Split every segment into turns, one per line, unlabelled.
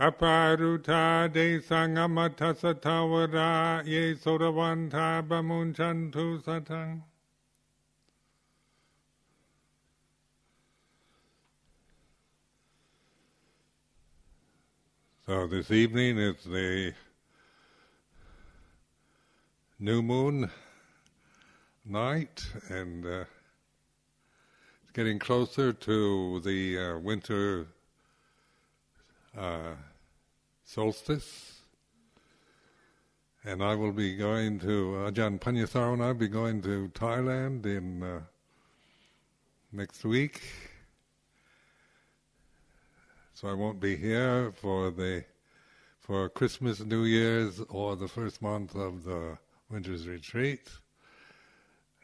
ระหะโตสัมมาสัมพุทธัสสะนะโมตัสสะภะคะวะโตอะระหะโตสัมมาสัมพุทธัสสะนะโมตัสสะภะคะวะโตอะระหะโตสัมมาสัมพุทธัสสะ Aparuta de sangamata satavara ye soravanta bamunchantu satang. So this evening is the new moon night and uh, it's getting closer to the uh, winter uh, solstice. And I will be going to, Ajahn Panyasaro and I will be going to Thailand in uh, next week. So I won't be here for the for Christmas, New Year's, or the first month of the winter's retreat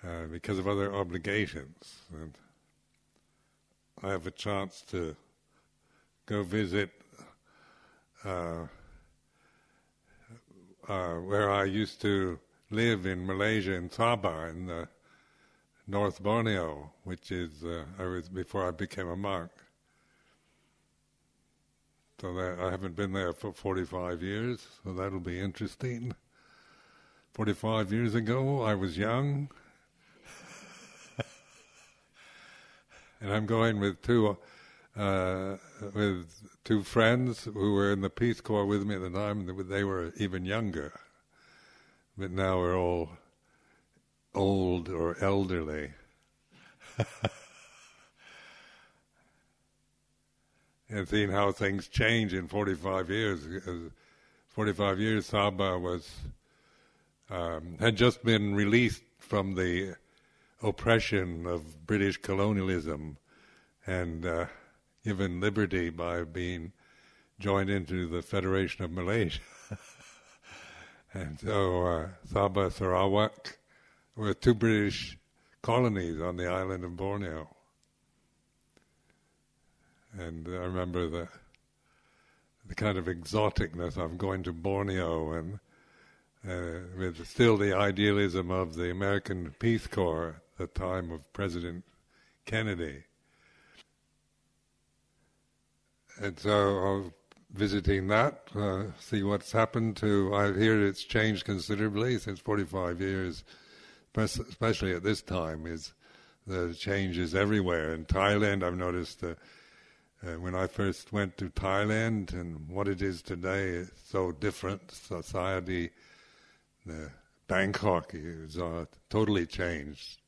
uh, because of other obligations. And I have a chance to go visit uh, uh, where I used to live in Malaysia in Sabah in the North Borneo, which is uh, I was before I became a monk. So that I haven't been there for 45 years, so that'll be interesting. 45 years ago, I was young, and I'm going with two uh, with two friends who were in the Peace Corps with me at the time. They were even younger, but now we're all old or elderly. and seeing how things change in 45 years. 45 years, Sabah was um, had just been released from the oppression of British colonialism, and uh, given liberty by being joined into the Federation of Malaysia. and so uh, Sabah, Sarawak were two British colonies on the island of Borneo. And I remember the the kind of exoticness of going to Borneo and uh, with still the idealism of the American Peace Corps at the time of President Kennedy. And so I'm visiting that, uh, see what's happened to. I hear it's changed considerably since 45 years, especially at this time. Is the changes everywhere in Thailand? I've noticed uh, uh, when I first went to Thailand and what it is today is so different. Society, Bangkok is uh, totally changed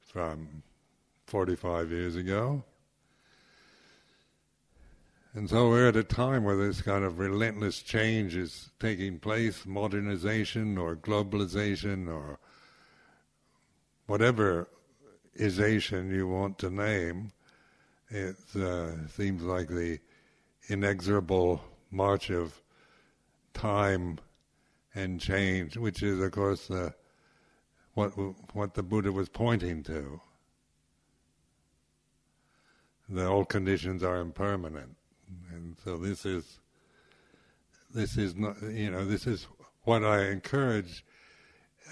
from 45 years ago. And so we're at a time where this kind of relentless change is taking place, modernization or globalization or whatever isation you want to name. It uh, seems like the inexorable march of time and change, which is, of course, uh, what what the Buddha was pointing to. The all conditions are impermanent. And so this is this is not you know this is what I encourage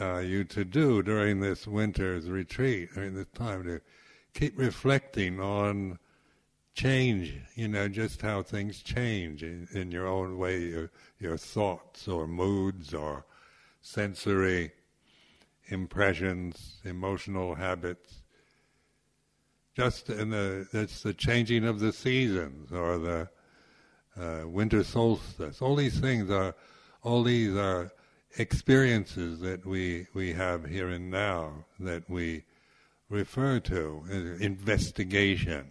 uh, you to do during this winter's retreat during this time to keep reflecting on change you know just how things change in, in your own way your, your thoughts or moods or sensory impressions emotional habits just in the it's the changing of the seasons or the uh, winter solstice. All these things are all these are experiences that we we have here and now that we refer to as investigation.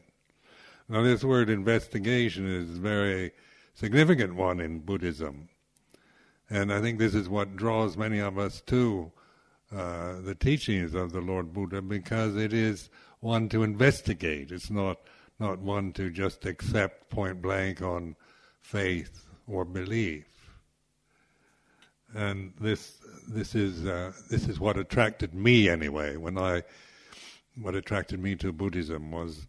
Now, this word investigation is a very significant one in Buddhism, and I think this is what draws many of us to uh, the teachings of the Lord Buddha because it is one to investigate. It's not not one to just accept point blank on faith or belief. and this this is uh, this is what attracted me anyway. When I what attracted me to Buddhism was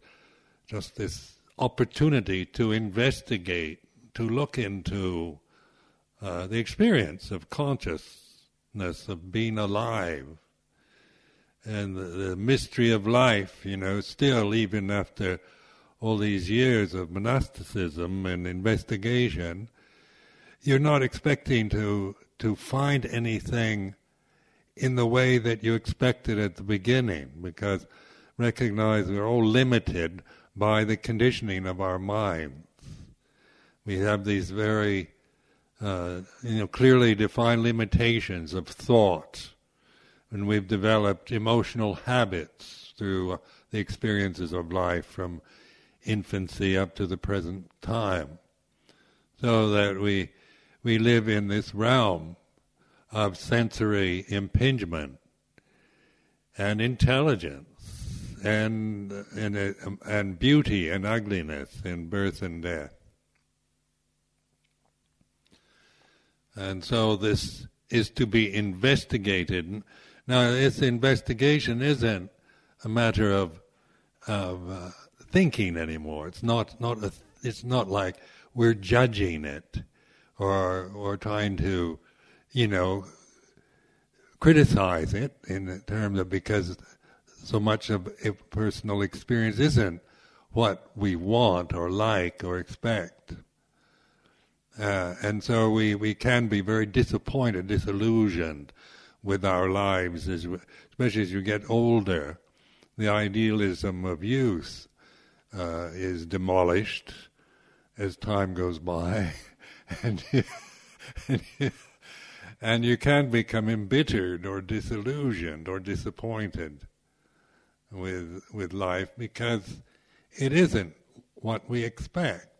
just this opportunity to investigate, to look into uh, the experience of consciousness of being alive and the, the mystery of life. You know, still even after all these years of monasticism and investigation, you're not expecting to to find anything in the way that you expected at the beginning, because recognize we're all limited by the conditioning of our minds. We have these very, uh, you know, clearly defined limitations of thought, and we've developed emotional habits through uh, the experiences of life from infancy up to the present time, so that we we live in this realm of sensory impingement and intelligence and and and beauty and ugliness in birth and death. And so this is to be investigated. Now, this investigation isn't a matter of of uh, thinking anymore. It's not not a, it's not like we're judging it or or trying to, you know, criticize it in terms of because so much of a personal experience isn't what we want or like or expect. Uh, and so we, we can be very disappointed, disillusioned with our lives, as, especially as you get older. The idealism of youth uh, is demolished as time goes by. and you, and and you can become embittered or disillusioned or disappointed with with life because it isn't what we expect.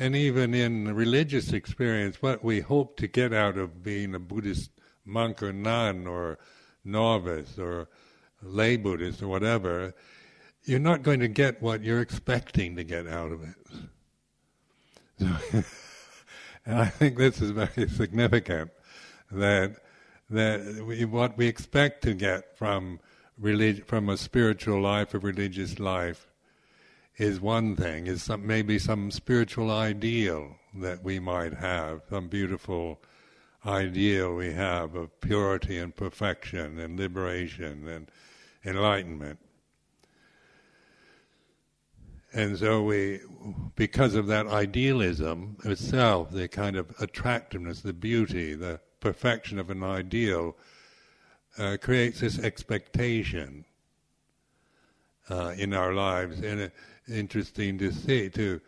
And even in religious experience, what we hope to get out of being a Buddhist monk or nun or novice or lay Buddhist or whatever, you're not going to get what you're expecting to get out of it. and I think this is very significant that that we, what we expect to get from relig- from a spiritual life, a religious life, is one thing. Is some, maybe some spiritual ideal that we might have, some beautiful ideal we have of purity and perfection and liberation and enlightenment. And so we, because of that idealism itself, the kind of attractiveness, the beauty, the perfection of an ideal, uh, creates this expectation uh, in our lives. And it's interesting to see, to,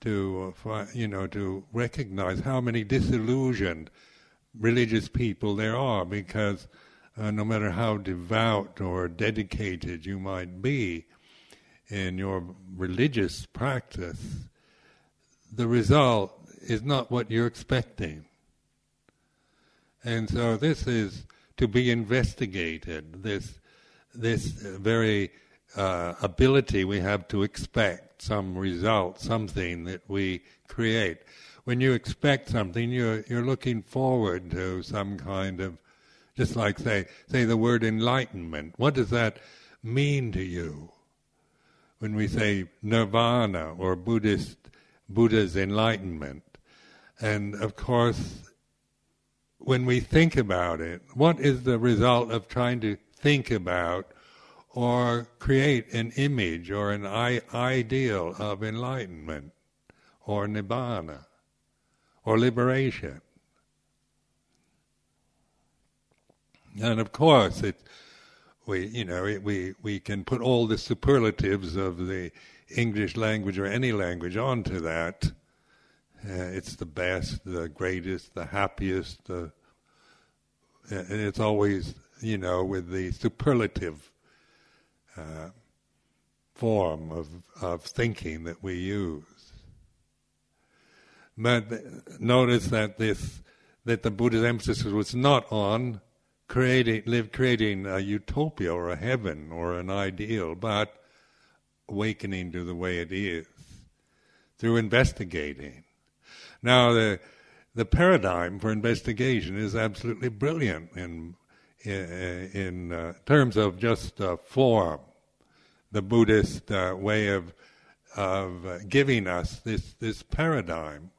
to uh, you know, to recognize how many disillusioned religious people there are, because uh, no matter how devout or dedicated you might be, in your religious practice, the result is not what you're expecting. And so this is to be investigated, this, this very uh, ability we have to expect some result, something that we create. When you expect something, you're, you're looking forward to some kind of, just like say, say the word enlightenment. What does that mean to you? when we say nirvana or Buddhist Buddha's enlightenment. And of course, when we think about it, what is the result of trying to think about or create an image or an I- ideal of enlightenment or nibbana or liberation? And of course, it's we you know we we can put all the superlatives of the English language or any language onto that. Uh, it's the best, the greatest, the happiest, the, and it's always you know with the superlative uh, form of of thinking that we use. But notice that this that the Buddha's emphasis was not on creating, live creating a utopia or a heaven or an ideal, but awakening to the way it is through investigating. Now, the the paradigm for investigation is absolutely brilliant in in, in uh, terms of just uh, form. The Buddhist uh, way of of uh, giving us this this paradigm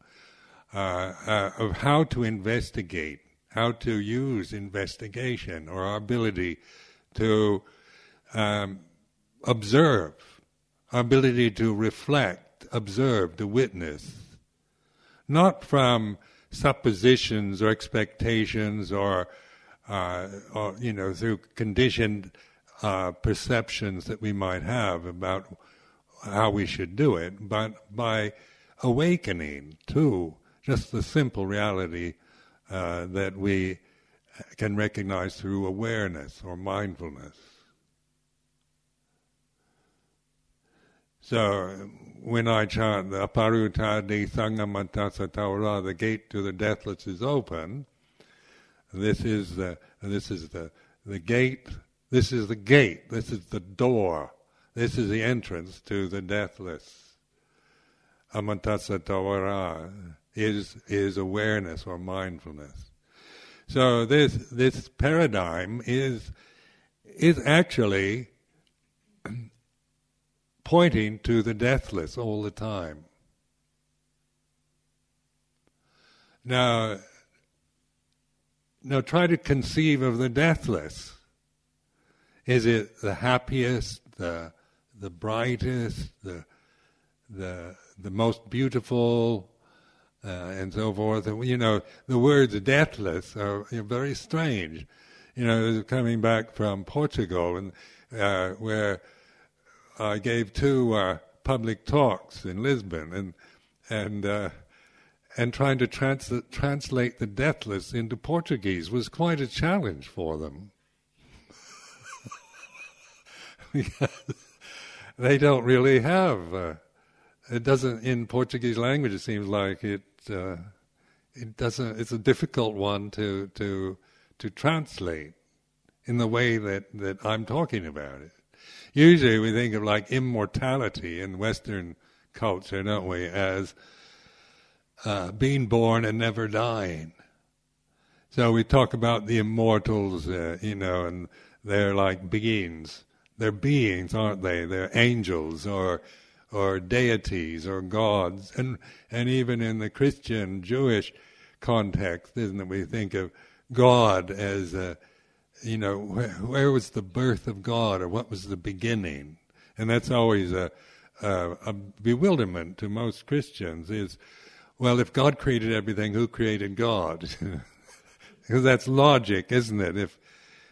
uh, uh, of how to investigate, how to use investigation, or our ability to um, observe, our ability to reflect, observe, to witness, not from suppositions or expectations or, uh, or you know, through conditioned uh, perceptions that we might have about how we should do it, but by awakening to just the simple reality uh, that we can recognize through awareness or mindfulness. So when I chant the Aparuta de Sangamatasa the gate to the deathless is open, this is the this is the the gate this is the gate, this is the door, this is the entrance to the deathless. Amatassa dvara is is awareness or mindfulness. So this this paradigm is is actually pointing to the deathless all the time. Now, now try to conceive of the deathless. Is it the happiest, the the brightest, the the the most beautiful, uh, and so forth? You know, the words "deathless" are very strange. You know, coming back from Portugal, and uh, where I gave two uh, public talks in Lisbon, and and uh, and trying to trans- translate the deathless into Portuguese was quite a challenge for them. they don't really have. Uh, it doesn't in Portuguese language. It seems like it. Uh, it doesn't. It's a difficult one to to to translate in the way that that I'm talking about it. Usually we think of like immortality in Western culture, don't we, as uh, being born and never dying. So we talk about the immortals, uh, you know, and they're like beings. They're beings, aren't they? They're angels or or deities or gods, and and even in the Christian Jewish context, isn't it? We think of God as a you know, where, where, was the birth of God or what was the beginning? And that's always a, a, a bewilderment to most Christians is, well, if God created everything, who created God? because that's logic, isn't it? If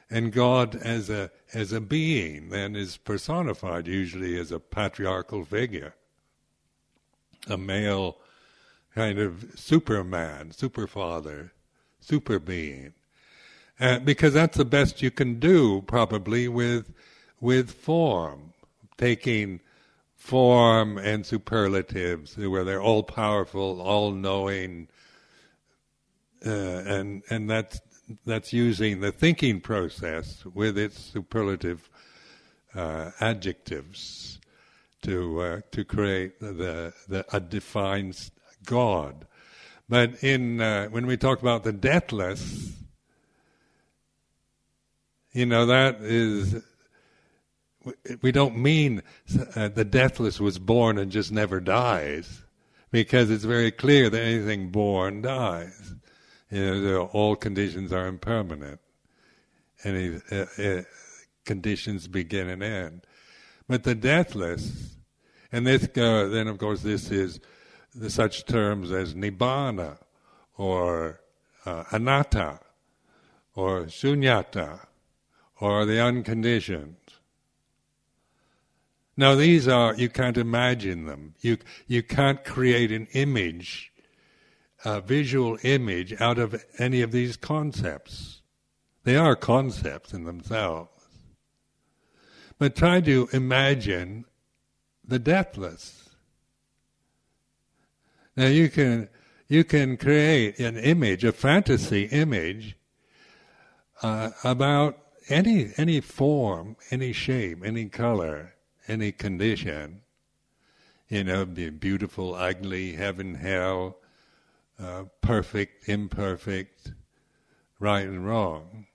and God as a as a being then is personified usually as a patriarchal figure, a male kind of superman, superfather, super being. Uh, because that's the best you can do, probably with with form, taking form and superlatives, where they're all powerful, all knowing, uh, and and that's that's using the thinking process with its superlative uh, adjectives to uh, to create the, the a defined God. But in uh, when we talk about the deathless, you know, that is, we don't mean uh, the deathless was born and just never dies, because it's very clear that anything born dies. You know, all conditions are impermanent. Any uh, uh, conditions begin and end. But the deathless, and this, then of course, this is the, such terms as nibbana, or uh, anatta, or shunyata, or the unconditioned. Now these are, you can't imagine them. You, you can't create an image, a visual image out of any of these concepts. They are concepts in themselves. But try to imagine the deathless. Now you can, you can create an image, a fantasy image, uh, about any any form, any shape, any color, any condition, you know, be beautiful, ugly, heaven, hell, uh, perfect, imperfect, right and wrong.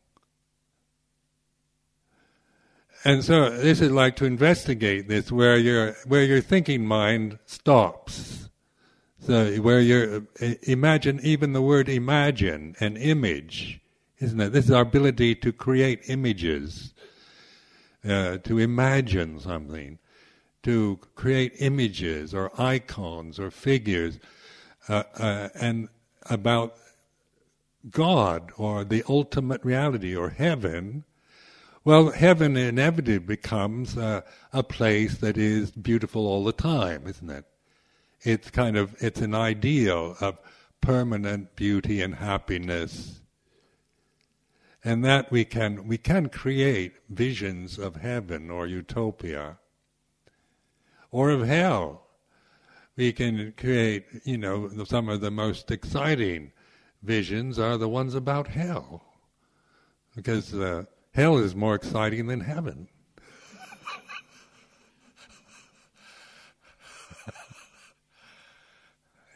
And so this is like to investigate this, where your where your thinking mind stops. So where you imagine, even the word imagine, an image, isn't it? This is our ability to create images, uh, to imagine something, to create images or icons or figures, uh, uh, and about God or the ultimate reality or heaven well, heaven inevitably becomes a place that is beautiful all the time, isn't it? It's kind of it's an ideal of permanent beauty and happiness. And that we can we can create visions of heaven or utopia or of hell. We can create, you know, some of the most exciting visions are the ones about hell. Because uh, Hell is more exciting than heaven.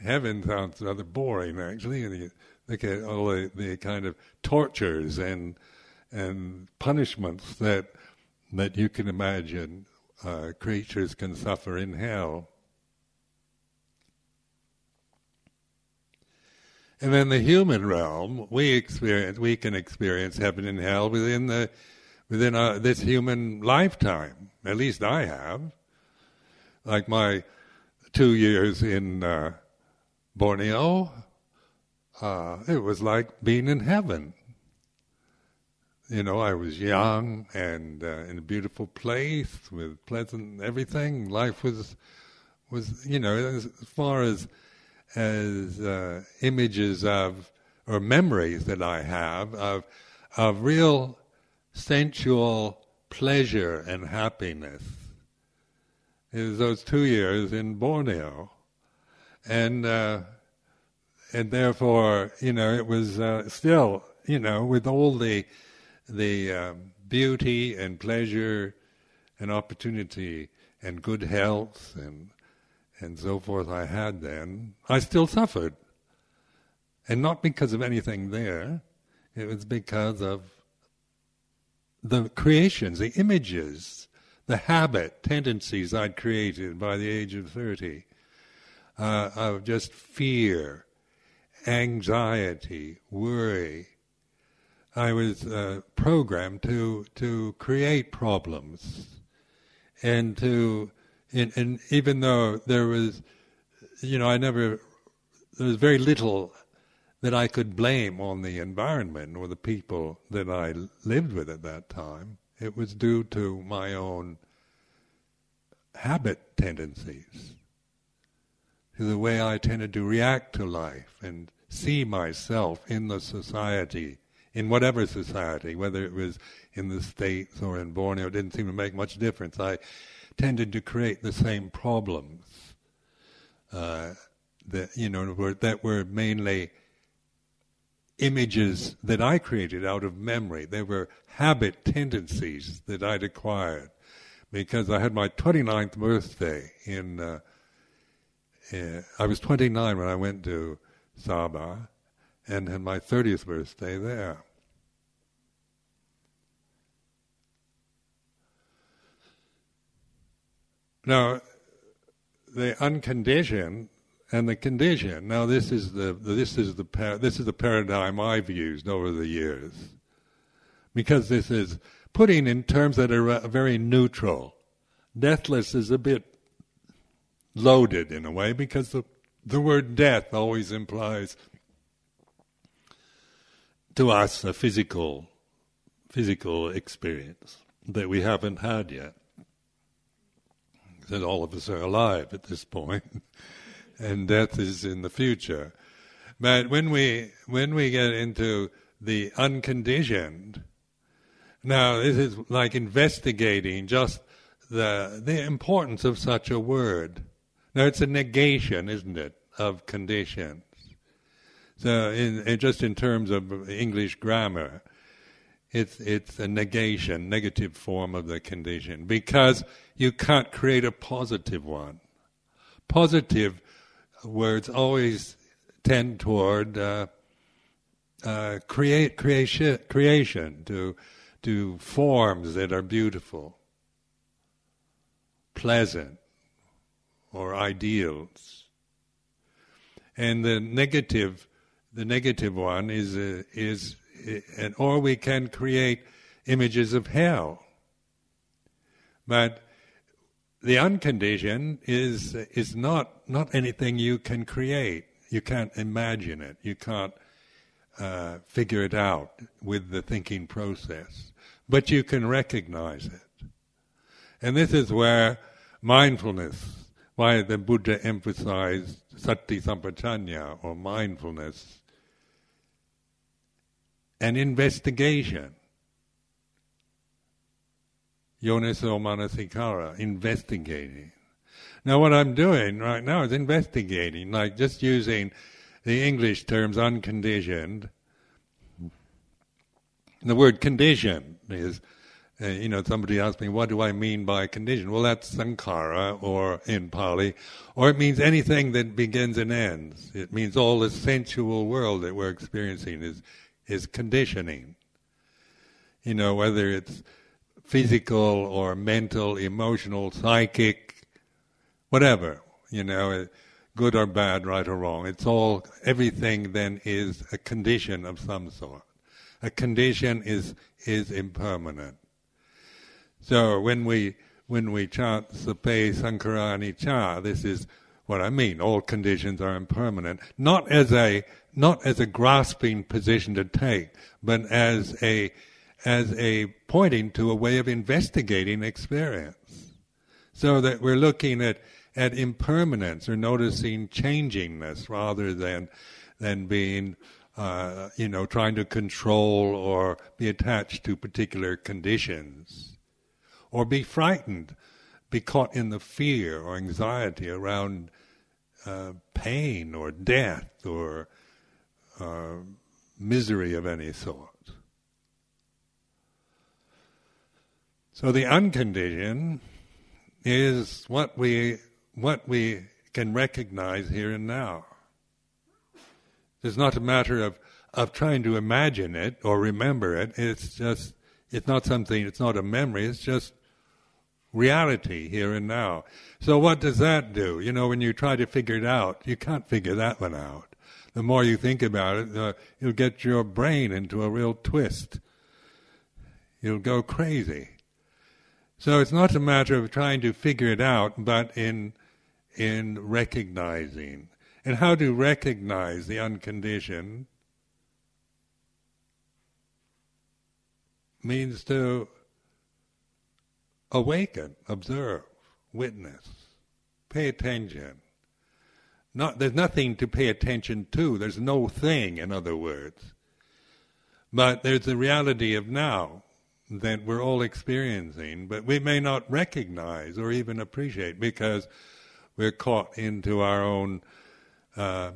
heaven sounds rather boring, actually. Look at all the, the kind of tortures and and punishments that that you can imagine uh, creatures can suffer in hell. And then the human realm, we experience, we can experience heaven and hell within the within our, this human lifetime. At least I have. Like my two years in uh, Borneo, uh, it was like being in heaven. You know, I was young and uh, in a beautiful place with pleasant everything. Life was was you know as far as as uh, images of or memories that I have of of real sensual pleasure and happiness. Is those two years in Borneo, and uh, and therefore you know it was uh, still you know with all the the um, beauty and pleasure and opportunity and good health and and so forth I had then, I still suffered. And not because of anything there, it was because of the creations, the images, the habit, tendencies I'd created by the age of 30 uh, of just fear, anxiety, worry. I was uh, programmed to, to create problems and to and, and even though there was, you know, I never, there was very little that I could blame on the environment or the people that I lived with at that time. It was due to my own habit tendencies, to the way I tended to react to life and see myself in the society, in whatever society, whether it was in the States or in Borneo, it didn't seem to make much difference. I tended to create the same problems uh, that you know were, that were mainly images that I created out of memory. They were habit tendencies that I'd acquired because I had my 29th birthday in. Uh, uh, I was 29 when I went to Sabah, and had my 30th birthday there. Now, the unconditioned and the condition. Now, this is the this is the this is the paradigm I've used over the years, because this is putting in terms that are uh, very neutral. Deathless is a bit loaded in a way because the the word death always implies to us a physical physical experience that we haven't had yet that all of us are alive at this point, and death is in the future. But when we when we get into the unconditioned, now this is like investigating just the the importance of such a word. Now it's a negation, isn't it, of conditions. So, in, in just in terms of English grammar, it's it's a negation, negative form of the condition, because you can't create a positive one. Positive words always tend toward uh, uh, create creation, creation to to forms that are beautiful, pleasant, or ideals. And the negative, the negative one is uh, is, and or we can create images of hell. But the unconditioned is is not not anything you can create. You can't imagine it. You can't uh, figure it out with the thinking process, but you can recognize it. And this is where mindfulness, why the Buddha emphasized sati sampajanya or mindfulness, an investigation. Yoniso manasikara, investigating. Now, what I'm doing right now is investigating, like just using the English terms unconditioned. The word condition is, uh, you know, somebody asked me, what do I mean by condition? Well, that's sankhara, or in Pali, or it means anything that begins and ends. It means all the sensual world that we're experiencing is, is conditioning. You know, whether it's physical or mental, emotional, psychic, whatever, you know, good or bad, right or wrong. It's all, everything then is a condition of some sort. A condition is, is impermanent. So when we, when we chant Sabbe Sankhara Anicca, this is what I mean. All conditions are impermanent. Not as a, not as a grasping position to take, but as a, as a pointing to a way of investigating experience. So that we're looking at, at impermanence or noticing changingness rather than, than being, uh, you know, trying to control or be attached to particular conditions. Or be frightened, be caught in the fear or anxiety around uh, pain or death or uh, misery of any sort. So the unconditioned is what we what we can recognize here and now. It's not a matter of, of trying to imagine it or remember it. It's just it's not something it's not a memory, it's just reality here and now. So what does that do? You know, when you try to figure it out, you can't figure that one out. The more you think about it, uh, you'll get your brain into a real twist. You'll go crazy. So it's not a matter of trying to figure it out, but in in recognizing. And how to recognize the unconditioned means to awaken, observe, witness, pay attention. Not, there's nothing to pay attention to. There's no thing, in other words. But there's the reality of now that we're all experiencing, but we may not recognize or even appreciate because we're caught into our own uh,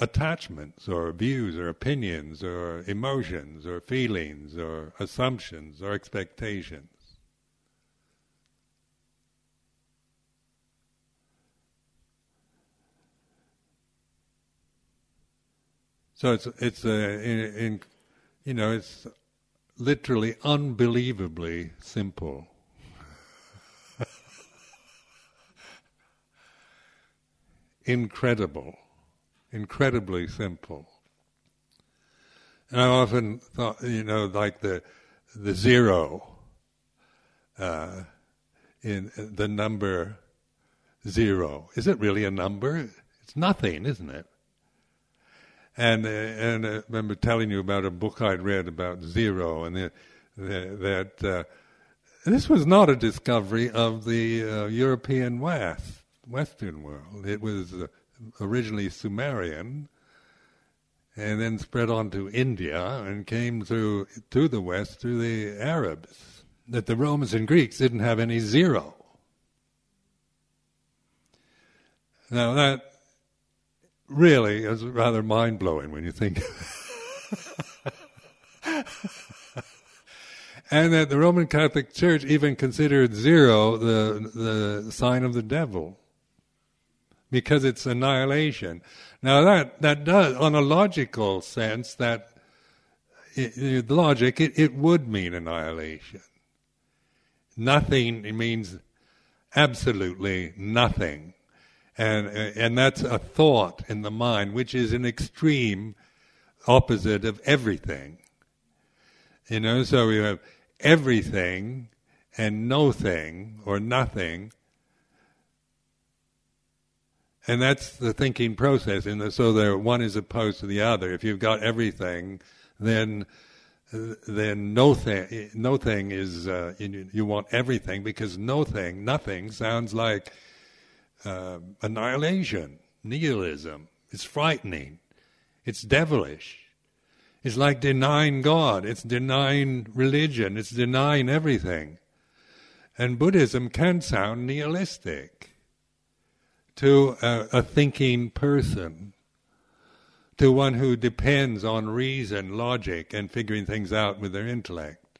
attachments or views or opinions or emotions or feelings or assumptions or expectations. So it's it's a in, in you know it's literally unbelievably simple. Incredible, incredibly simple. And I often thought, you know, like the the zero uh, in the number zero. Is it really a number? It's nothing, isn't it? And uh, and I remember telling you about a book I'd read about zero, and the, the, that uh, this was not a discovery of the uh, European West, Western world. It was uh, originally Sumerian, and then spread on to India and came through to the West through the Arabs. That the Romans and Greeks didn't have any zero. Now that really is rather mind blowing when you think. and that the Roman Catholic Church even considered zero the the sign of the devil. because it's annihilation. Now that that does, on a logical sense, that it, it, logic it, it would mean annihilation. Nothing means absolutely nothing, and and that's a thought in the mind, which is an extreme opposite of everything. You know, so we have everything and no thing or nothing. And that's the thinking process. And so there, one is opposed to the other. If you've got everything, then then no thing, no thing is uh, you, you, want everything because no thing, nothing sounds like uh, annihilation, nihilism. It's frightening. It's devilish. It's like denying God. It's denying religion. It's denying everything. And Buddhism can sound nihilistic to a, a thinking person, to one who depends on reason, logic, and figuring things out with their intellect.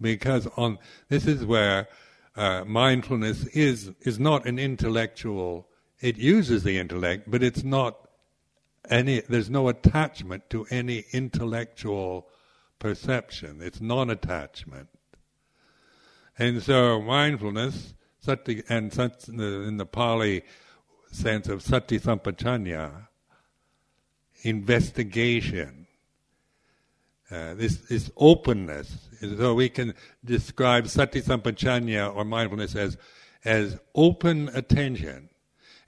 Because on this is where uh, mindfulness is is not an intellectual. It uses the intellect, but it's not any. There's no attachment to any intellectual perception. It's non-attachment. And so mindfulness, sati, and in the Pali sense of sati sampajanya, investigation, uh, this, this openness. So we can describe sati sampajanya or mindfulness as, as open attention.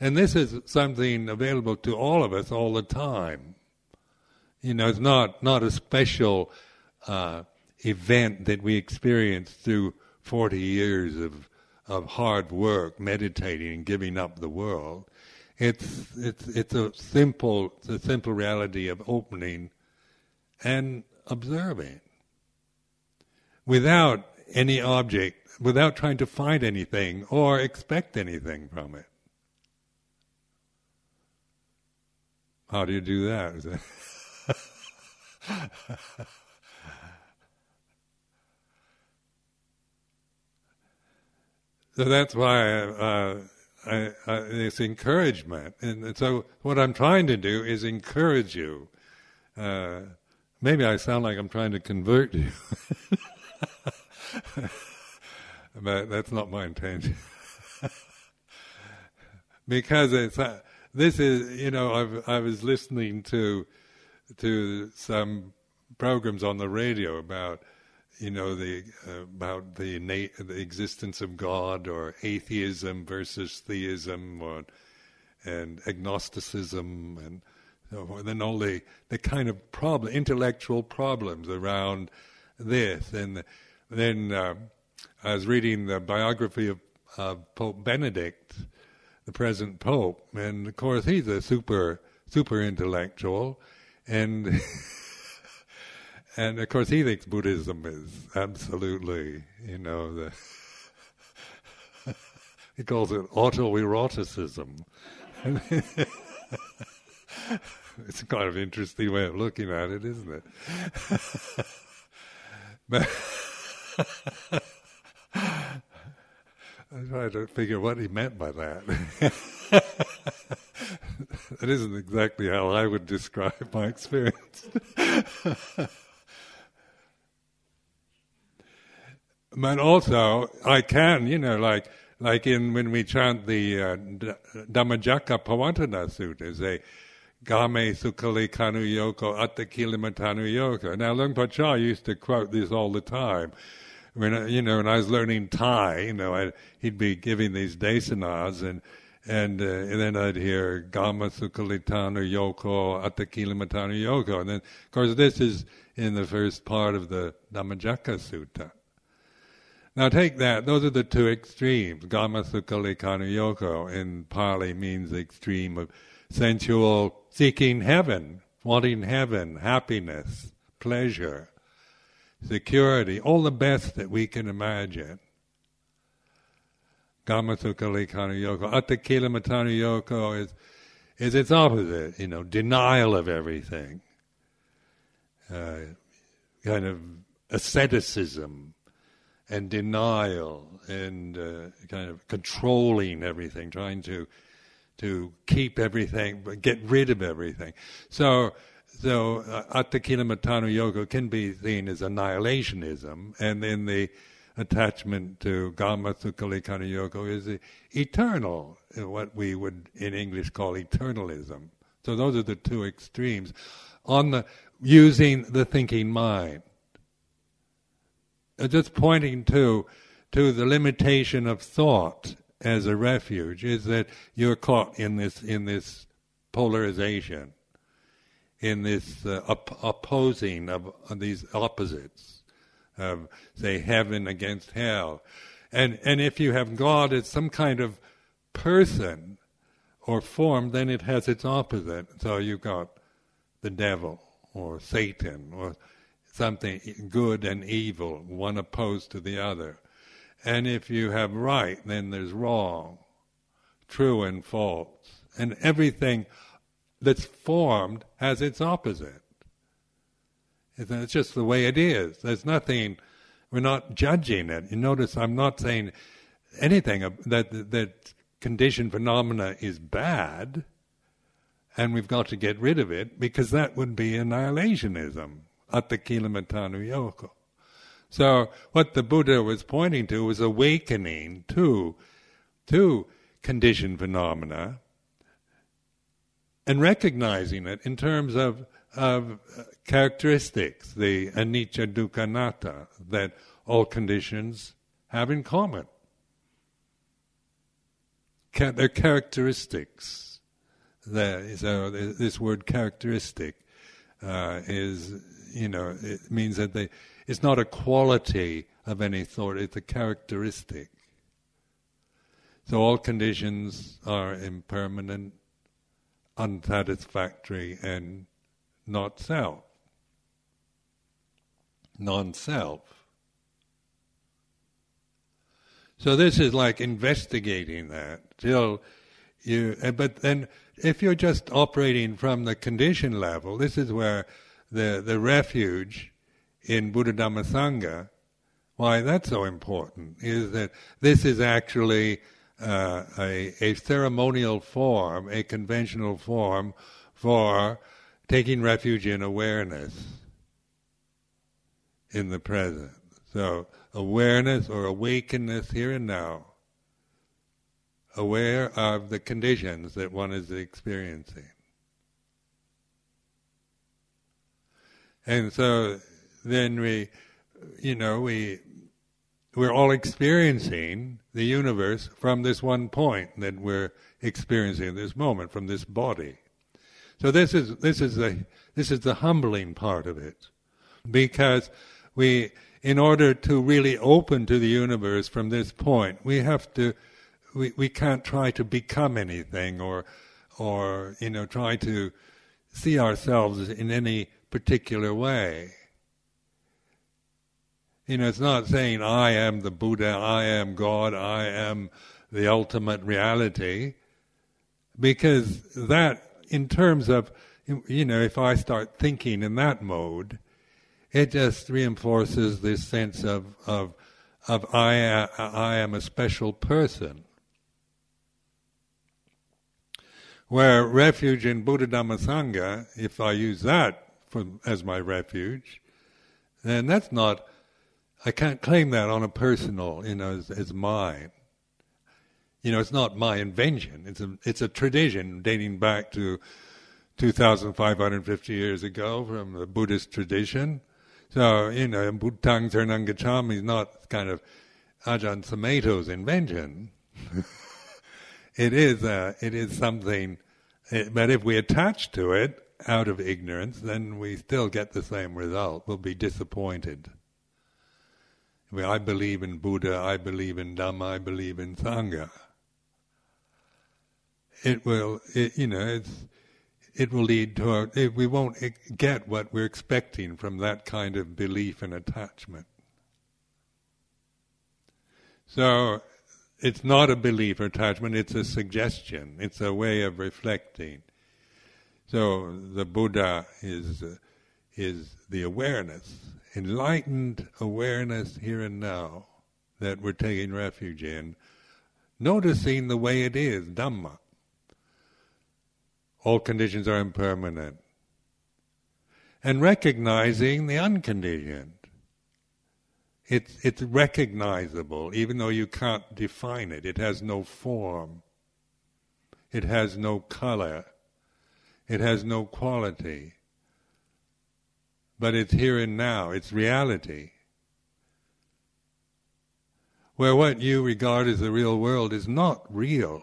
And this is something available to all of us all the time. You know, it's not, not a special uh, event that we experience through 40 years of, of hard work, meditating and giving up the world. It's, it's, it's a simple, it's a simple reality of opening and observing without any object, without trying to find anything or expect anything from it. How do you do that? So that's why uh, I, I, it's encouragement. And so what I'm trying to do is encourage you. Uh, maybe I sound like I'm trying to convert you. but that's not my intention. because it's uh, this is you know I've, I was listening to to some programs on the radio about you know the uh, about the, the existence of God or atheism versus theism or and agnosticism and then all the the kind of problem intellectual problems around this. And then uh, I was reading the biography of Pope Benedict, the present Pope, and of course he's a super super intellectual. And and of course he thinks Buddhism is absolutely, you know, the he calls it autoeroticism. it's a kind of interesting way of looking at it, isn't it? I tried to figure what he meant by that. that isn't exactly how I would describe my experience. but also I can, you know, like like in when we chant the uh, Dhammacakka Pavattana Sutta, Game Sukali Kanu Yoko Attakilimatanu Yoko. Now Luang Por Chah used to quote this all the time. When you know, when I was learning Thai, you know, I, he'd be giving these desanas and and, uh, and then I'd hear Gama Sukalitanu Yoko Attakilimatanu Yoko. And then, of course, this is in the first part of the Dhammacakka Sutta. Now take that, those are the two extremes. Gama Sukali Kanu Yoko in Pali means the extreme of sensual seeking heaven, wanting heaven, happiness, pleasure, security, all the best that we can imagine. Gama Sukali Kanu Yoko. Attakilamatana Yoko is, is its opposite, you know, denial of everything. Uh, kind of asceticism, and denial and uh, kind of controlling everything, trying to to keep everything, get rid of everything. So, so uh, Atthakhilamatthanu yoga can be seen as annihilationism, and then the attachment to Kamma Sukha yoga is eternal, what we would in English call eternalism. So those are the two extremes on the using the thinking mind. Uh, just pointing to to the limitation of thought as a refuge is that you're caught in this in this polarization, in this uh, op- opposing of, of, these opposites, of say heaven against hell, and and if you have God as some kind of person or form, then it has its opposite. So you've got the devil or Satan or something good and evil, one opposed to the other. And if you have right, then there's wrong, true and false. And everything that's formed has its opposite. It's just the way it is. There's nothing, we're not judging it. You notice I'm not saying anything that, that conditioned phenomena is bad and we've got to get rid of it because that would be annihilationism, at the atthakhilamatthanu yoga. So what the Buddha was pointing to was awakening to, to conditioned phenomena and recognizing it in terms of, of characteristics, the anicca dukkha anatta, that all conditions have in common. Their characteristics. There, so this word characteristic uh, is, you know, it means that they it's not a quality of any sort, it's a characteristic. So all conditions are impermanent, unsatisfactory, and not self. Non self. So this is like investigating that till you. Eh, but then, if you're just operating from the condition level, this is where the the refuge in Buddha Dhamma Sangha, why that's so important is that this is actually uh, a, a ceremonial form, a conventional form for taking refuge in awareness in the present. So, awareness or awakeness here and now, aware of the conditions that one is experiencing. And so then we, you know, we we're all experiencing the universe from this one point that we're experiencing this moment from this body. So this is this is the this is the humbling part of it, because we, in order to really open to the universe from this point, we have to, we, we can't try to become anything or, or you know, try to see ourselves in any particular way. You know, it's not saying, I am the Buddha, I am God, I am the ultimate reality, because that, in terms of, you know, if I start thinking in that mode, it just reinforces this sense of, of, of I, I am a special person. Where refuge in Buddha Dhamma Sangha, if I use that for, as my refuge, then that's not I can't claim that on a personal, you know, as, as mine. You know, it's not my invention. It's a it's a tradition dating back to 2,550 years ago from the Buddhist tradition. So, you know, Saranang Gacchami is not kind of Ajahn Sumedho's invention. it is uh, it is something, it, eh, but if we attach to it out of ignorance, then we still get the same result. We'll be disappointed. I believe in Buddha, I believe in Dhamma, I believe in Sangha. It will, it, you know, it will lead to a, it, we won't get what we're expecting from that kind of belief and attachment. So it's not a belief or attachment, it's a suggestion, it's a way of reflecting. So the Buddha is, is the awareness enlightened awareness here and now that we're taking refuge in, noticing the way it is, Dhamma. all conditions are impermanent. And recognizing the unconditioned. It's, it's recognizable, even though you can't define it. It has no form. It has no color. It has no quality. But it's here and now. It's reality. Where what you regard as the real world is not real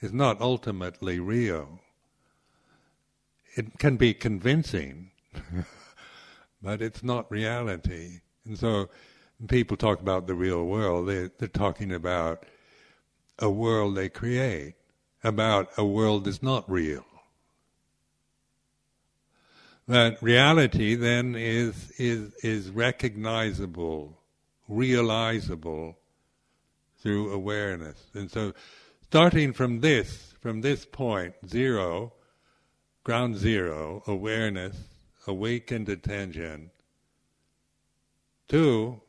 is not ultimately real. It can be convincing, but it's not reality. And so people talk about the real world, they, they're talking about a world they create, about a world that's not real. That reality then is, is, is recognizable, realizable through awareness. And so starting from this, from this point, zero, ground zero, awareness, awakened attention, to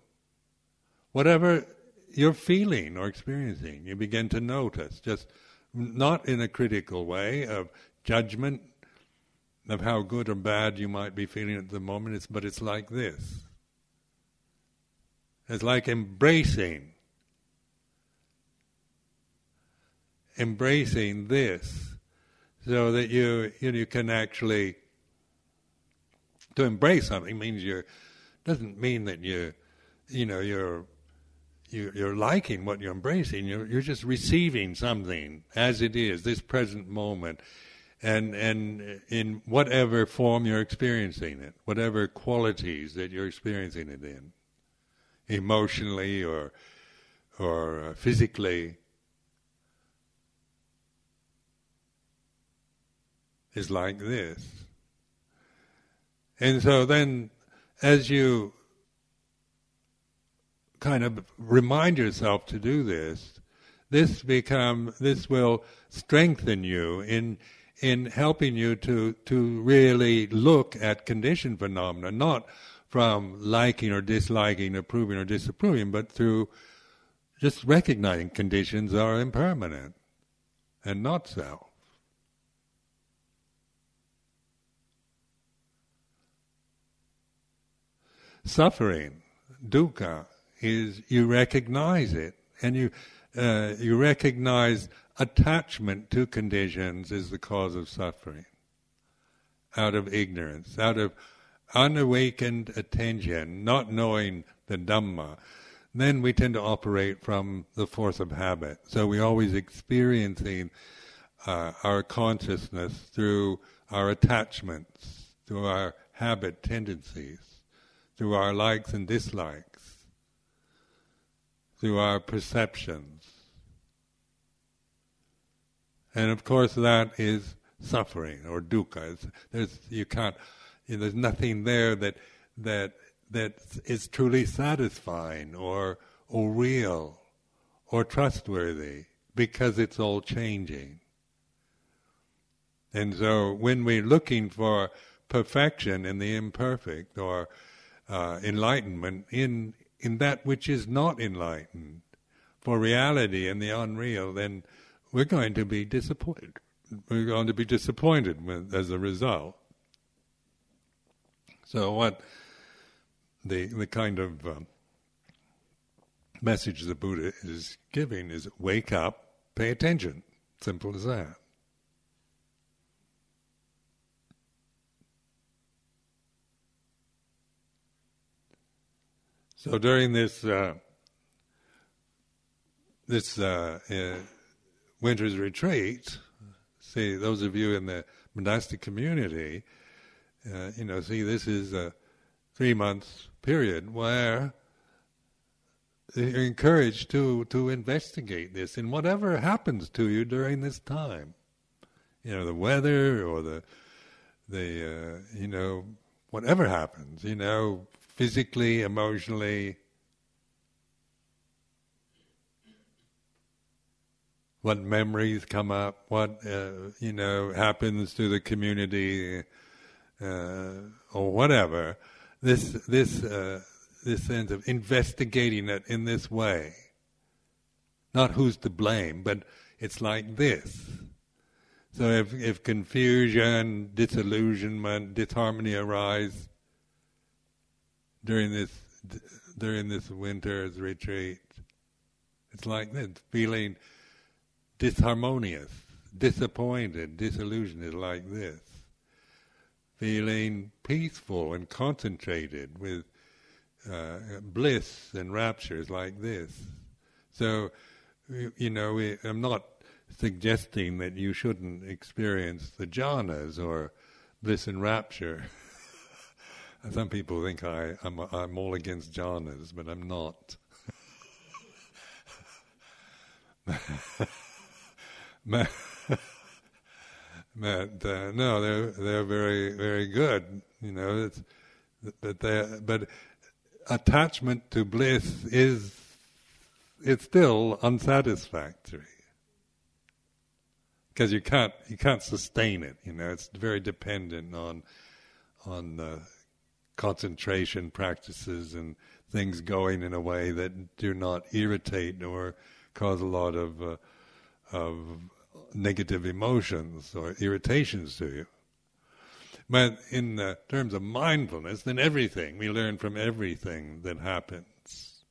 whatever you're feeling or experiencing. You begin to notice, just not in a critical way of judgment of how good or bad you might be feeling at the moment, it's, but it's like this. It's like embracing embracing this so that you you, know, you can actually to embrace something means you're doesn't mean that you you know you're you, you're liking what you're embracing. You're, you're just receiving something as it is, this present moment, and and in whatever form you're experiencing it, whatever qualities that you're experiencing it in, emotionally or or uh, physically, is like this. And so then, as you kind of remind yourself to do this, this become this will strengthen you in in helping you to to really look at conditioned phenomena, not from liking or disliking, approving or disapproving, but through just recognizing conditions are impermanent and not self. suffering, dukkha, is you recognize it and you uh, you recognize attachment to conditions is the cause of suffering. Out of ignorance, out of unawakened attention, not knowing the Dhamma, then we tend to operate from the force of habit. So we're always experiencing uh, our consciousness through our attachments, through our habit tendencies through our likes and dislikes, through our perceptions. And of course, that is suffering or dukkha. It's, there's you can't. You know, there's nothing there that that that is truly satisfying or or real or trustworthy because it's all changing. And so, when we're looking for perfection in the imperfect or uh, enlightenment in in that which is not enlightened, for reality and the unreal, then we're going to be disappointed. We're going to be disappointed with, as a result. So, what the the kind of uh, message the Buddha is giving is wake up, pay attention. Simple as that. So during this uh, this uh, uh, winter's retreat, see those of you in the monastic community, uh, you know, see this is a three months period where you're encouraged to to investigate this and whatever happens to you during this time, you know, the weather or the the uh, you know whatever happens, you know, physically, emotionally, what memories come up, what uh, you know happens to the community, uh, or whatever. This this uh, this sense of investigating it in this way, not who's to blame, but it's like this. So if, if confusion, disillusionment, disharmony arise during this during this winter's retreat, it's like this, feeling disharmonious, disappointed, disillusioned is like this. Feeling peaceful and concentrated with uh, bliss and rapture is like this. So, you know, I'm not suggesting that you shouldn't experience the jhanas or bliss and rapture. Some people think I, I'm, I'm all against jhanas, but I'm not. but, uh, no, they're they're very very good. You know, it's, but they but attachment to bliss is it's still unsatisfactory because you can't you can't sustain it. You know, it's very dependent on on the concentration practices and things going in a way that do not irritate or cause a lot of uh, of negative emotions or irritations to you. But in terms of mindfulness, then everything we learn from everything that happens.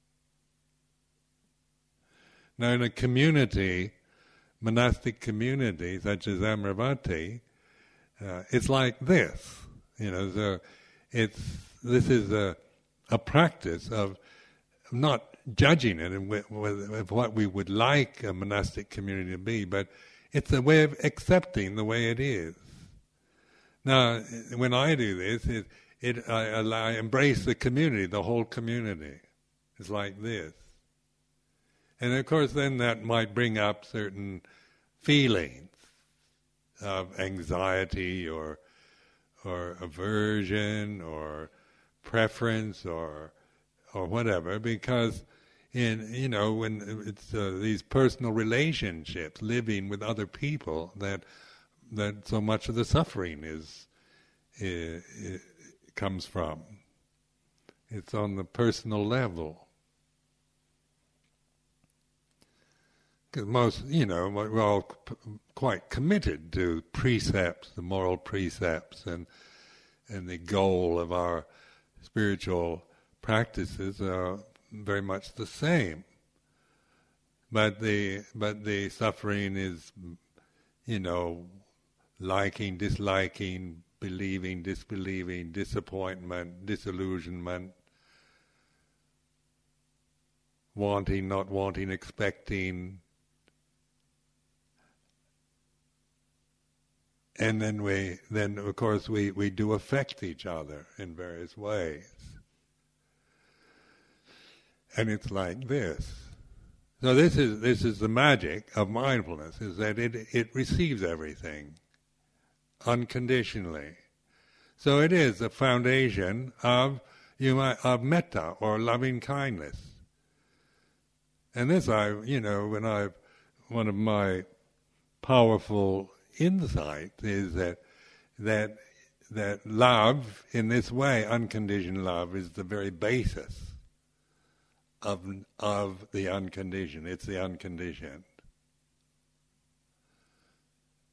Now, in a community, monastic community such as Amaravati, uh, it's like this. You know, so it's this is a a practice of not judging it and what we would like a monastic community to be, but it's a way of accepting the way it is. Now, when I do this, it, it I, I embrace the community, the whole community. It's like this. And of course, then that might bring up certain feelings of anxiety or or aversion or preference or or whatever because in you know when it's uh, these personal relationships living with other people that that so much of the suffering is, is, comes from. It's on the personal level. Because most you know we're all quite committed to precepts the moral precepts and and the goal of our spiritual practices are very much the same. But the but the suffering is, you know, liking, disliking, believing, disbelieving, disappointment, disillusionment, wanting, not wanting, expecting. And then we, then of course we, we do affect each other in various ways. And it's like this. So this is this is the magic of mindfulness is that it it receives everything unconditionally. So it is the foundation of you might, of metta or loving kindness. And this I you know when I one of my powerful insights is that that that love in this way, unconditioned love, is the very basis of of the unconditioned. It's the unconditioned.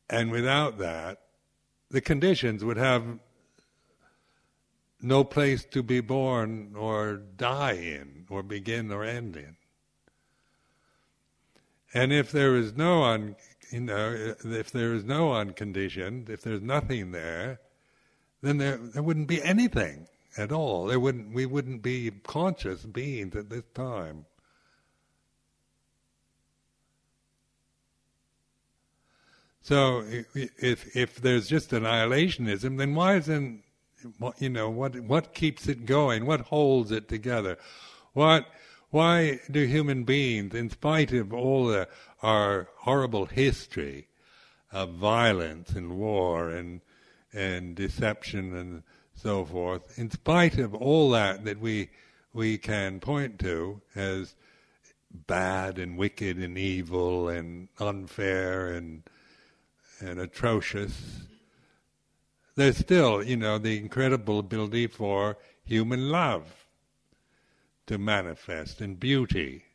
And without that, the conditions would have no place to be born or die in, or begin or end in. And if there is no un, you know, if there is no unconditioned, if there's nothing there, then there there wouldn't be anything at all. There wouldn't, we wouldn't be conscious beings at this time. So if if there's just annihilationism, then why isn't you know what what keeps it going? What holds it together? What why do human beings, in spite of all the, our horrible history of violence and war and and deception and so forth, in spite of all that that we we can point to as bad and wicked and evil and unfair and and atrocious, there's still, you know, the incredible ability for human love to manifest in beauty.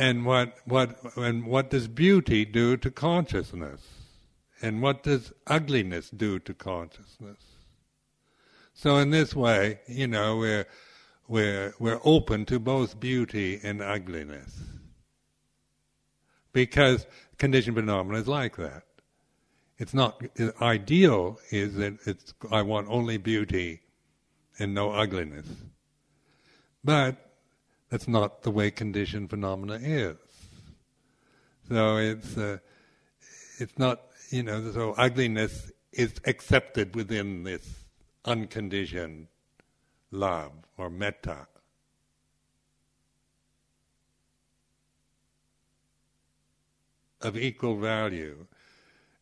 and what what and what does beauty do to consciousness? And what does ugliness do to consciousness? So in this way, you know, we're we're we're open to both beauty and ugliness. Because conditioned phenomena is like that. It's not ideal is that it's I want only beauty and no ugliness. But that's not the way conditioned phenomena is. So it's uh, it's not you know so ugliness is accepted within this unconditioned love or metta. Of equal value.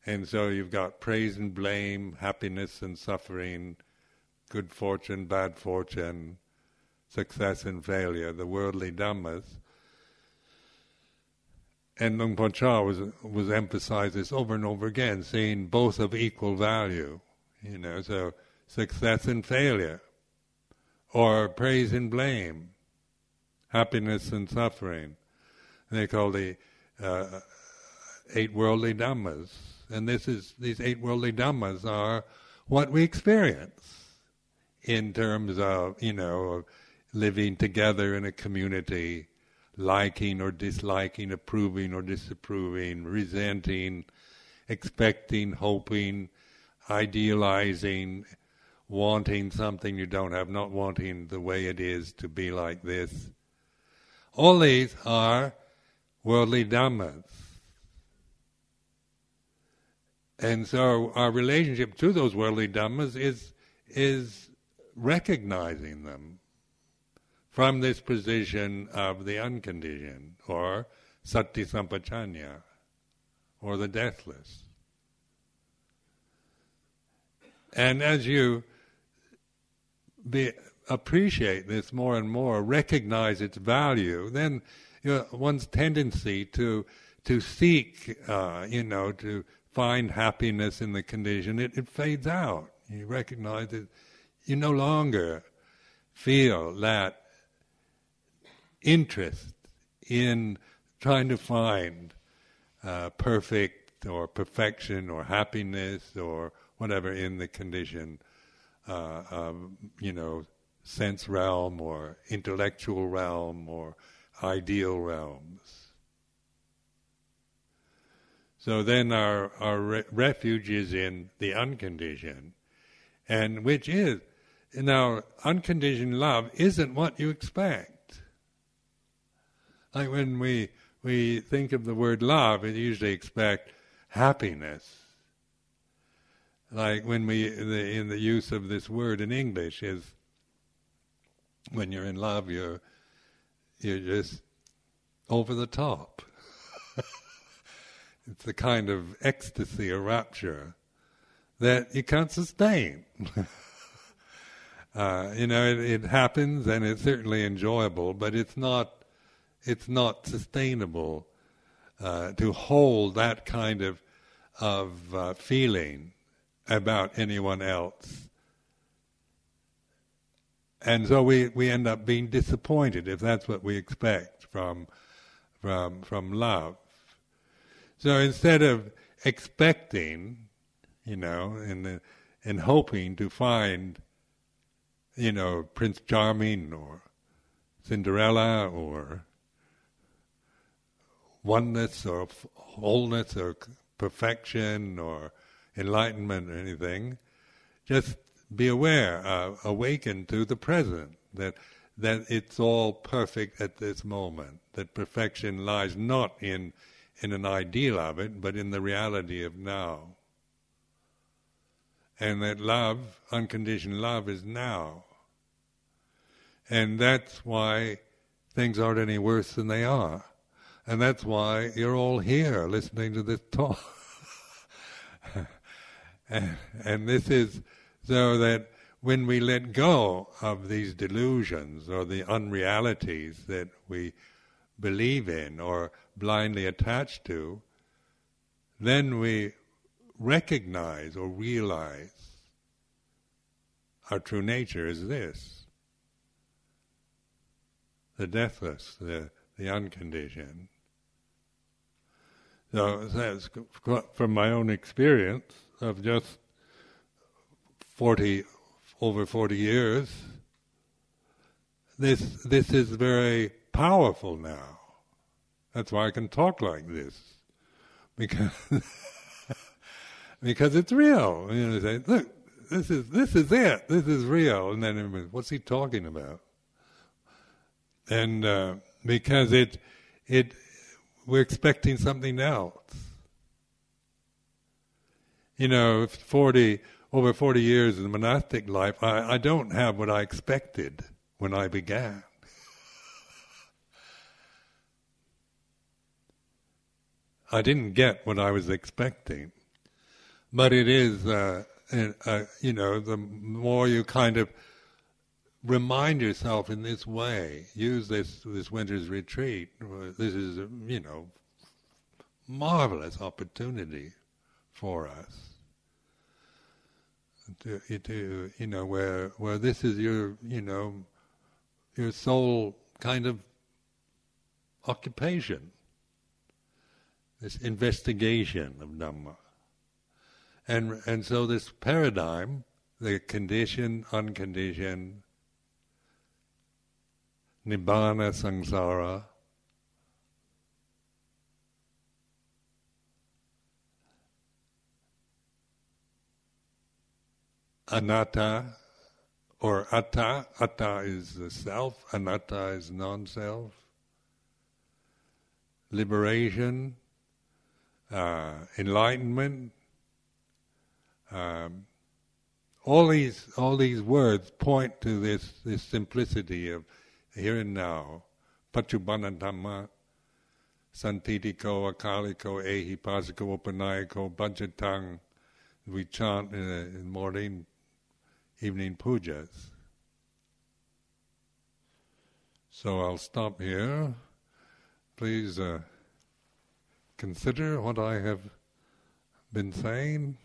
And so you've got praise and blame, happiness and suffering, good fortune, bad fortune, success and failure, the worldly dhammas. And Luang Por Chah was was emphasized this over and over again, saying both of equal value. You know, so success and failure, or praise and blame, happiness and suffering. They call the uh, eight worldly dhammas and this is these eight worldly dhammas are what we experience in terms of you know living together in a community, liking or disliking, approving or disapproving, resenting, expecting, hoping, idealizing, wanting something you don't have, not wanting the way it is to be like this. All these are worldly dhammas. And so our relationship to those worldly dhammas is is recognizing them from this position of the unconditioned, or sati sampajanya, or the deathless. And as you be, appreciate this more and more, recognize its value, then you know, one's tendency to to seek, uh, you know, to find happiness in the condition, it, it fades out. You recognize that you no longer feel that interest in trying to find uh, perfect or perfection or happiness or whatever in the condition uh, you know, sense realm or intellectual realm or ideal realms. So then our, our re- refuge is in the unconditioned, and which is, now, unconditioned love isn't what you expect. Like when we, we think of the word love, we usually expect happiness. Like when we, the, in the use of this word in English is, when you're in love, you're, you're just over the top. It's the kind of ecstasy or rapture that you can't sustain. uh, you know, it, it, happens and it's certainly enjoyable, but it's not it's not sustainable uh, to hold that kind of of uh, feeling about anyone else. And so we, we end up being disappointed if that's what we expect from from from love. So instead of expecting, you know, and and hoping to find, you know, Prince Charming or Cinderella or oneness or wholeness or perfection or enlightenment or anything, just be aware, uh, awaken to the present that that it's all perfect at this moment. That perfection lies not in in an ideal of it, but in the reality of now. And that love, unconditioned love, is now. And that's why things aren't any worse than they are. And that's why you're all here listening to this talk. and, and this is so that when we let go of these delusions or the unrealities that we believe in or blindly attach to, then we recognize or realize our true nature is this the deathless, the, the unconditioned. So that's from my own experience of just 40, over 40 years, this, this is very powerful now. That's why I can talk like this. Because, because it's real. You know, say, look, this is, this is it. This is real. And then everybody, what's he talking about? And, uh, because it, it, we're expecting something else. You know, 40, over 40 years in monastic life, I, I don't have what I expected when I began. I didn't get what I was expecting. But it is, uh, uh, you know, the more you kind of remind yourself in this way, use this this winter's retreat. This is, you know, marvelous opportunity for us. To, to you know where where this is your you know your sole kind of occupation. This investigation of dhamma. And and so this paradigm the conditioned unconditioned nibbana samsara anatta or atta. Atta is the self, anatta is non self. Liberation, uh, enlightenment, um, all these all these words point to this this simplicity of here and now. Paccuppanna Dhamma, Sanditthiko, Akaliko, Ehipassiko, Upanayiko, Bhajatang. We chant in, the morning evening pujas. So I'll stop here. Please uh, consider what I have been saying,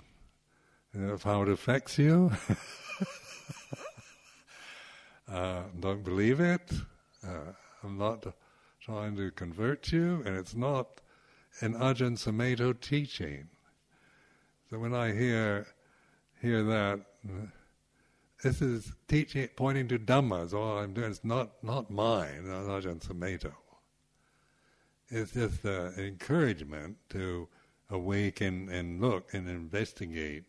and of how it affects you. uh, don't believe it. Uh, I'm not trying to convert you, and it's not an Ajahn Sumedho teaching. So when I hear hear that, this is teaching, pointing to Dhammas. All I'm doing is not not mine, not Ajahn Sumedho. It's just uh, encouragement to awaken and look and investigate.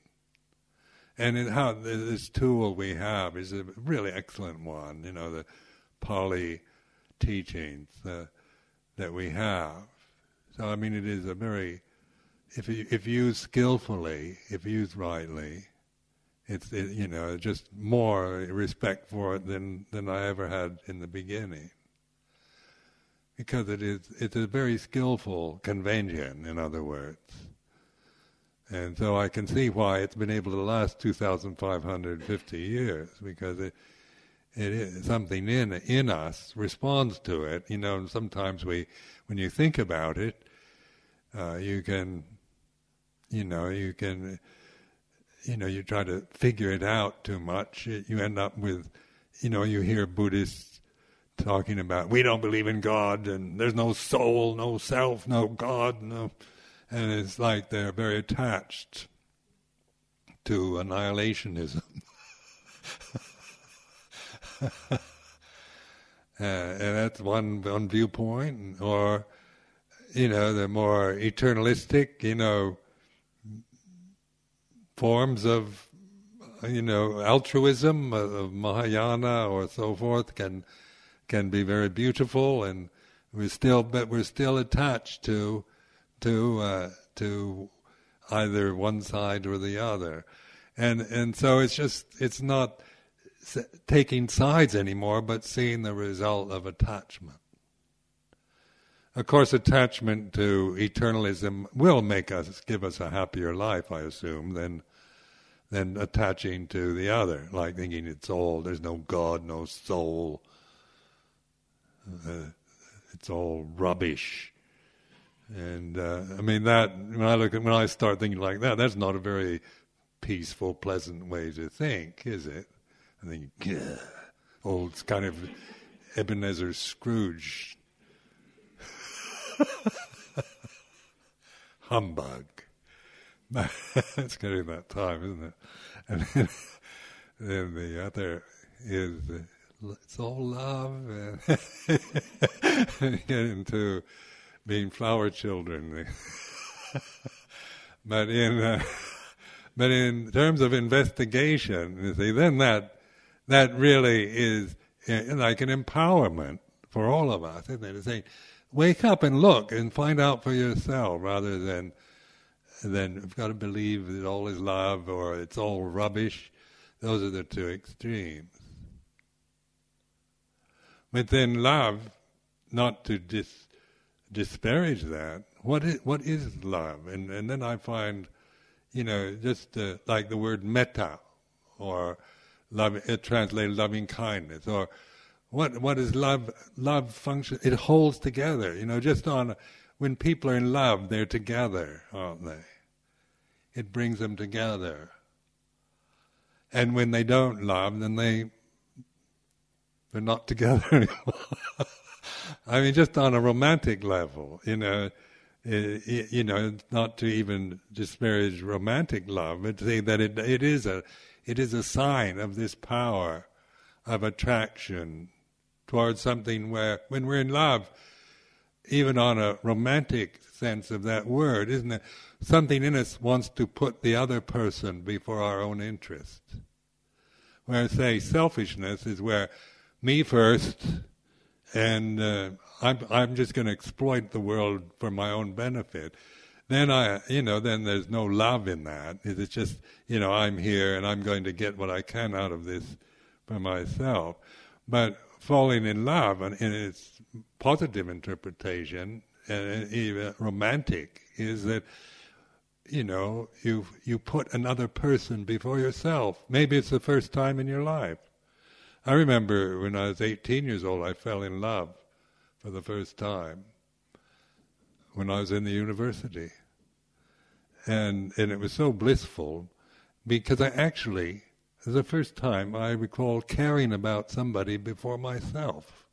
And in how this tool we have is a really excellent one. You know, the Pali teachings uh, that we have. So I mean, it is a very, if you, if used skillfully, if used rightly, it's it, you know just more respect for it than than I ever had in the beginning because it is it's a very skillful convention in other words and so I can see why it's been able to last 2550 years because it it is something in in us responds to it. You know and sometimes we when you think about it uh, you can you know you can you know, you try to figure it out too much, you end up with, you know, you hear Buddhists talking about we don't believe in God and there's no soul, no self, no God, no, and it's like they're very attached to annihilationism. uh, and that's one one viewpoint, or you know, the more eternalistic, you know, forms of, you know, altruism of Mahayana or so forth can can be very beautiful, and we're still, but we're still attached to to uh, to either one side or the other, and and so it's just it's not taking sides anymore, but seeing the result of attachment. Of course, attachment to eternalism will make us give us a happier life, I assume, than than attaching to the other, like thinking it's all there's no God, no soul. Uh, it's all rubbish. And uh, I mean that when I look at when I start thinking like that, that's not a very peaceful, pleasant way to think, is it? I think, old kind of Ebenezer Scrooge Humbug. it's getting that time, isn't it? And then, then the other is it's all love, and get into being flower children. but in uh, but in terms of investigation, you see, then that that really is uh, like an empowerment for all of us, isn't it? To say, wake up and look and find out for yourself, rather than than you've got to believe that all is love or it's all rubbish. Those are the two extremes. But then love, not to dis, disparage that. What is what is love? And and then I find, you know, just uh, like the word metta, or love, it translated loving kindness, or what what is love? Love function. It holds together. You know, just on when people are in love, they're together, aren't they? It brings them together. And when they don't love, then they they're not together anymore. I mean, just on a romantic level, you know, eh, it, you know, not to even disparage romantic love, but to say that it it is a it is a sign of this power of attraction towards something where when we're in love, even on a romantic sense of that word, isn't it? Something in us wants to put the other person before our own interest. Where say selfishness is where me first, and uh, I'm I'm just going to exploit the world for my own benefit. Then I, you know, then there's no love in that. It's just, you know, I'm here and I'm going to get what I can out of this for myself. But falling in love, and in its positive interpretation, and even romantic, is that you know you you put another person before yourself. Maybe it's the first time in your life. I remember when I was 18 years old, I fell in love for the first time when I was in the university. And and it was so blissful because I actually the first time I recall caring about somebody before myself.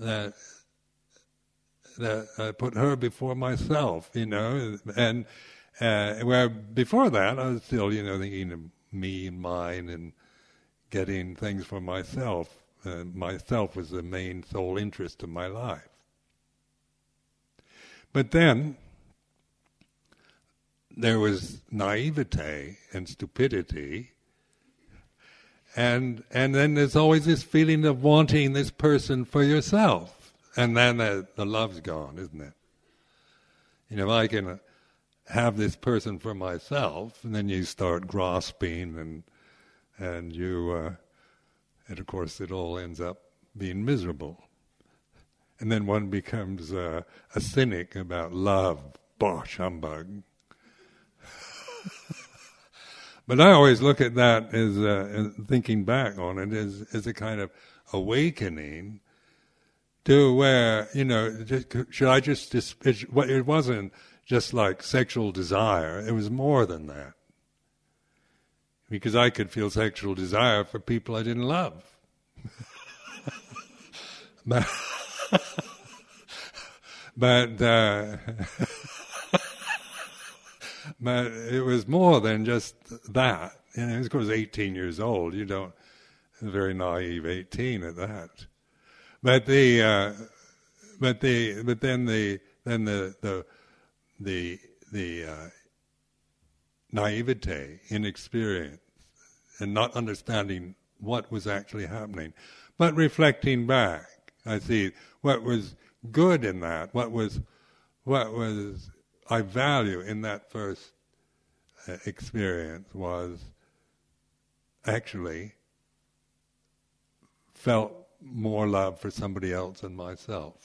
That that I put her before myself, you know, and uh, where before that I was still, you know, thinking of me and mine and getting things for myself. Uh, myself was the main sole interest of my life. But then there was naivete and stupidity. And and then there's always this feeling of wanting this person for yourself, and then the, the love's gone, isn't it? You know, I can have this person for myself, and then you start grasping, and and you, uh, and of course, it all ends up being miserable. And then one becomes uh, a cynic about love, bosh, humbug. but I always look at that as, uh, thinking back on it as, as a kind of awakening to where, you know, just, should I just, it, it wasn't just like sexual desire, it was more than that. Because I could feel sexual desire for people I didn't love. but, but uh, but it was more than just that. You know, of course, 18 years old. You don't, very naive 18 at that. But the, uh, but the, but then the, then the, the, the, the uh, naivete, inexperience, and not understanding what was actually happening, but reflecting back, I see what was good in that, what was, what was I value in that first uh, experience was actually felt more love for somebody else than myself.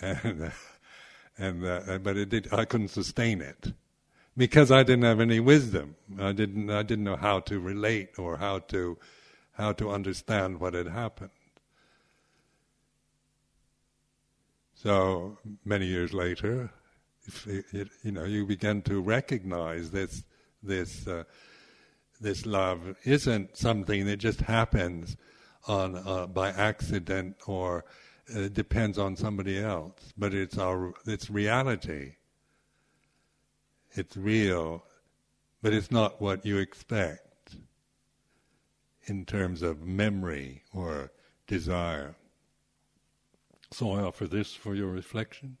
and uh, and uh, but it did, I couldn't sustain it because I didn't have any wisdom. I didn't I didn't know how to relate or how to how to understand what had happened. So many years later, it, it, you know, you begin to recognize this this uh, this love isn't something that just happens on uh, by accident or uh, depends on somebody else, but it's our it's reality. It's real, but it's not what you expect in terms of memory or desire. So I offer this for your reflection.